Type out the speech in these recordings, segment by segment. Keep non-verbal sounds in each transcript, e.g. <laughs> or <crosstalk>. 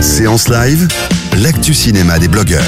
Séance live, l'actu cinéma des blogueurs.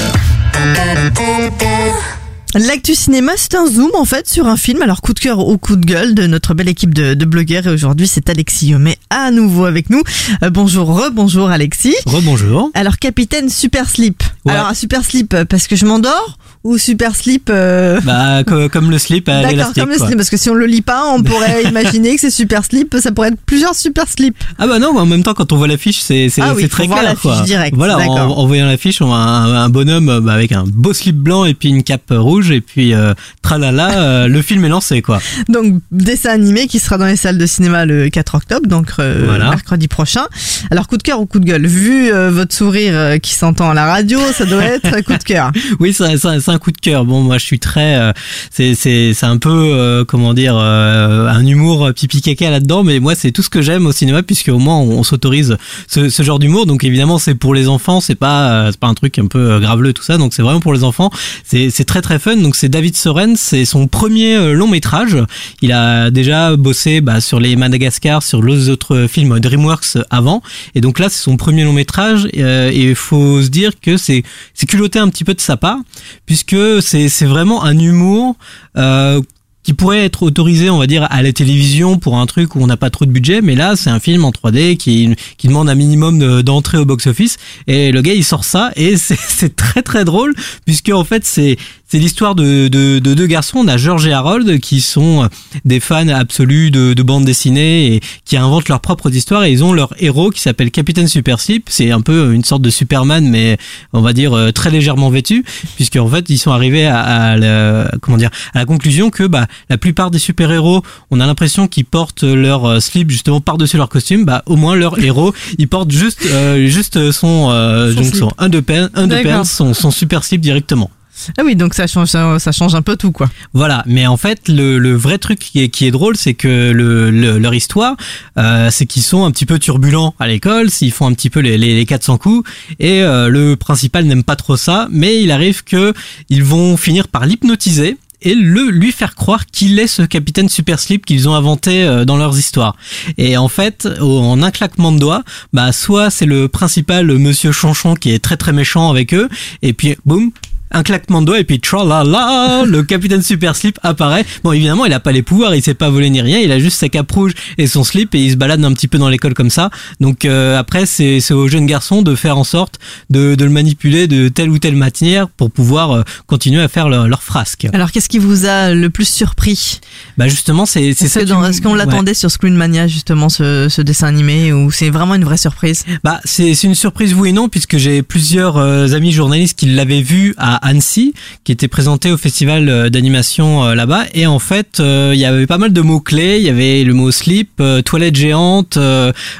L'actu cinéma, c'est un zoom en fait sur un film. Alors coup de cœur ou coup de gueule de notre belle équipe de, de blogueurs. Et aujourd'hui, c'est Alexis Yomé à nouveau avec nous. Euh, bonjour, re-bonjour Alexis. Rebonjour. Alors capitaine Super Slip. Ouais. Alors un Super Slip euh, parce que je m'endors ou Super Slip euh, Bah, co- comme le slip à D'accord, l'élastique. comme le slip, parce que si on le lit pas, on pourrait <laughs> imaginer que c'est super slip, ça pourrait être plusieurs super slips. Ah bah non, mais en même temps, quand on voit l'affiche, c'est c'est Ah oui, très clair. quoi. direct, Voilà, en, d'accord. en voyant l'affiche, on voit un, un bonhomme euh, bah, avec un beau slip blanc et puis une cape rouge et puis euh, tralala, euh, le film est lancé quoi. Donc dessin animé qui sera dans les salles de cinéma le 4 octobre, donc euh, Voilà. mercredi prochain. Alors coup de cœur ou coup de gueule Vu euh, votre sourire euh, qui s'entend à la radio, ça doit être un coup de cœur. <laughs> Oui, c'est c'est un coup de cœur. Bon, moi, je suis très, euh, c'est c'est c'est un peu euh, comment dire, euh, un humour pipi caca là-dedans, mais moi, c'est tout ce que j'aime au cinéma puisque au moins on, s'autorise ce, ce genre d'humour. Donc évidemment, c'est pour les enfants, c'est pas euh, c'est pas un truc un peu euh, graveleux tout ça. Donc c'est vraiment pour les enfants. C'est c'est très très fun. Donc c'est David Soren, c'est son premier euh, long métrage. Il a déjà bossé bah, sur les Madagascar, sur les autres films DreamWorks avant, et donc là c'est son premier long métrage. et il faut se dire que c'est c'est culotté un petit peu de sa part, puisque c'est c'est vraiment un humour. Euh, qui pourrait être autorisé, on va dire, à la télévision pour un truc où on n'a pas trop de budget, mais là, c'est un film en 3D qui, qui demande un minimum de- d'entrée au box-office, et le gars, il sort ça, et <laughs> c'est très très drôle, puisque en fait, c'est c'est l'histoire de, de, de deux garçons, on a George et Harold, qui sont des fans absolus de, de bande dessinée, et qui inventent leurs propres histoires, et ils ont leur héros qui s'appelle Capitaine Super Slip, c'est un peu une sorte de Superman, mais on va dire euh, très légèrement vêtu, puisque en fait, ils sont arrivés à, à la, comment dire, à la conclusion que bah, la plupart des super-héros, on a l'impression qu'ils portent leur euh, slip justement par-dessus leur costume. Bah, au moins leur héros, ils portent juste, euh, juste son, euh, Son donc slip. son underpants, underpants, D'accord. son, son super slip directement. Ah oui, donc ça change, ça, change un peu tout quoi. Voilà, mais en fait, le, vrai truc qui est, qui est drôle, c'est que le, le- leur histoire, euh, c'est qu'ils sont un petit peu turbulents à l'école, s'ils font un petit peu les, les, les 400 coups, et euh, le principal n'aime pas trop ça, mais il arrive que ils vont finir par l'hypnotiser et le lui faire croire qu'il est ce capitaine super slip qu'ils ont inventé euh, dans leurs histoires. Et en fait, en un claquement de doigts, bah soit c'est le principal monsieur Chanchon qui est très très méchant avec eux, et puis boum, un claquement de doigts et puis tralala, <laughs> le capitaine super slip apparaît. Bon, évidemment, il a pas les pouvoirs, il sait pas voler ni rien, il a juste sa cape rouge et son slip et il se balade un petit peu dans l'école comme ça. Donc euh, après, c'est c'est aux jeunes garçons de faire en sorte de, de le manipuler de telle ou telle manière pour pouvoir euh, continuer à faire leur, leur frasque. Alors qu'est-ce qui vous a le plus surpris? Bah justement, c'est c'est ça. Est-ce qu'on ouais. l'attendait sur Screen Mania justement ce, ce dessin animé ou c'est vraiment une vraie surprise? Bah, c'est c'est une surprise oui et non puisque j'ai plusieurs euh, amis journalistes qui l'avaient vu à Annecy, qui était présenté au festival euh, d'animation euh, là-bas et en fait euh, il y avait pas mal de mots clés. Il y avait le mot slip, toilette géante,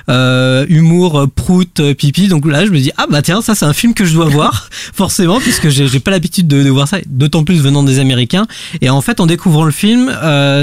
humour, prout, pipi. Donc là je me dis ah bah tiens ça c'est un film que je dois voir <laughs> forcément puisque j'ai pas l'habitude de, voir ça, d'autant plus venant des Américains. Et en fait en découvrant le film,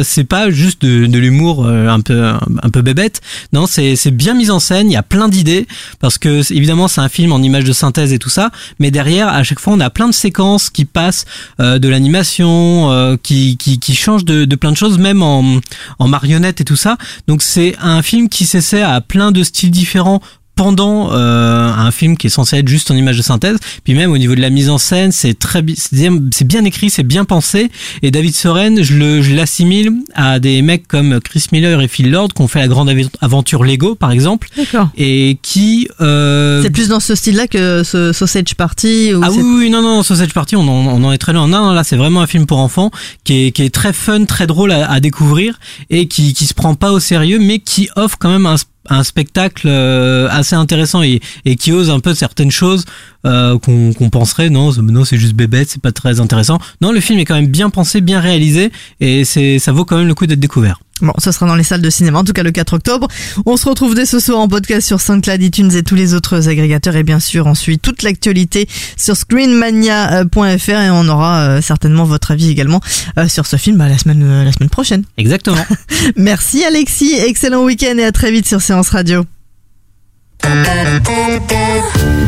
c'est pas juste de, l'humour un peu un peu bébête. Non c'est bien mis en scène. Il y a plein d'idées parce que évidemment c'est un film en images de synthèse et tout ça, mais derrière à chaque fois on a plein de séquences qui passent euh, de l'animation, euh, qui, qui qui changent de, de plein de choses, même en en marionnette et tout ça. Donc c'est un film qui s'essaie à plein de styles différents pendant euh, un film qui est censé être juste en image de synthèse. Puis même au niveau de la mise en scène, c'est très c'est bien, écrit, c'est bien pensé. Et David Soren, je le je l'assimile à des mecs comme Chris Miller et Phil Lord qui ont fait la grande aventure Lego par exemple D'accord. et qui euh, C'est plus dans ce style-là que ce Sausage Party ou ah oui, oui, non, non, Sausage Party, on en, on en est très loin. Non, non, là, c'est vraiment un film pour enfants qui est, qui est très fun, très drôle à, à découvrir et qui, qui se prend pas au sérieux, mais qui offre quand même un, un spectacle euh, assez intéressant et, qui ose un peu certaines choses euh, qu'on penserait non, non, c'est juste bébête, c'est pas très intéressant. Non, le film est quand même bien pensé, bien réalisé et c'est ça vaut quand même le coup d'être découvert. Bon, ce sera dans les salles de cinéma, en tout cas le 4 octobre. On se retrouve dès ce soir en podcast sur SoundCloud, iTunes et tous les autres agrégateurs. Et bien sûr, on suit toute l'actualité sur screenmania.fr et on aura euh, certainement votre avis également euh, sur ce film bah, la, semaine, euh, la semaine prochaine. Exactement. <laughs> Merci Alexis, excellent week-end et à très vite sur Séance Radio.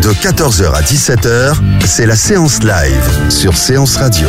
De 14h à 17h, c'est la séance live sur Séance Radio.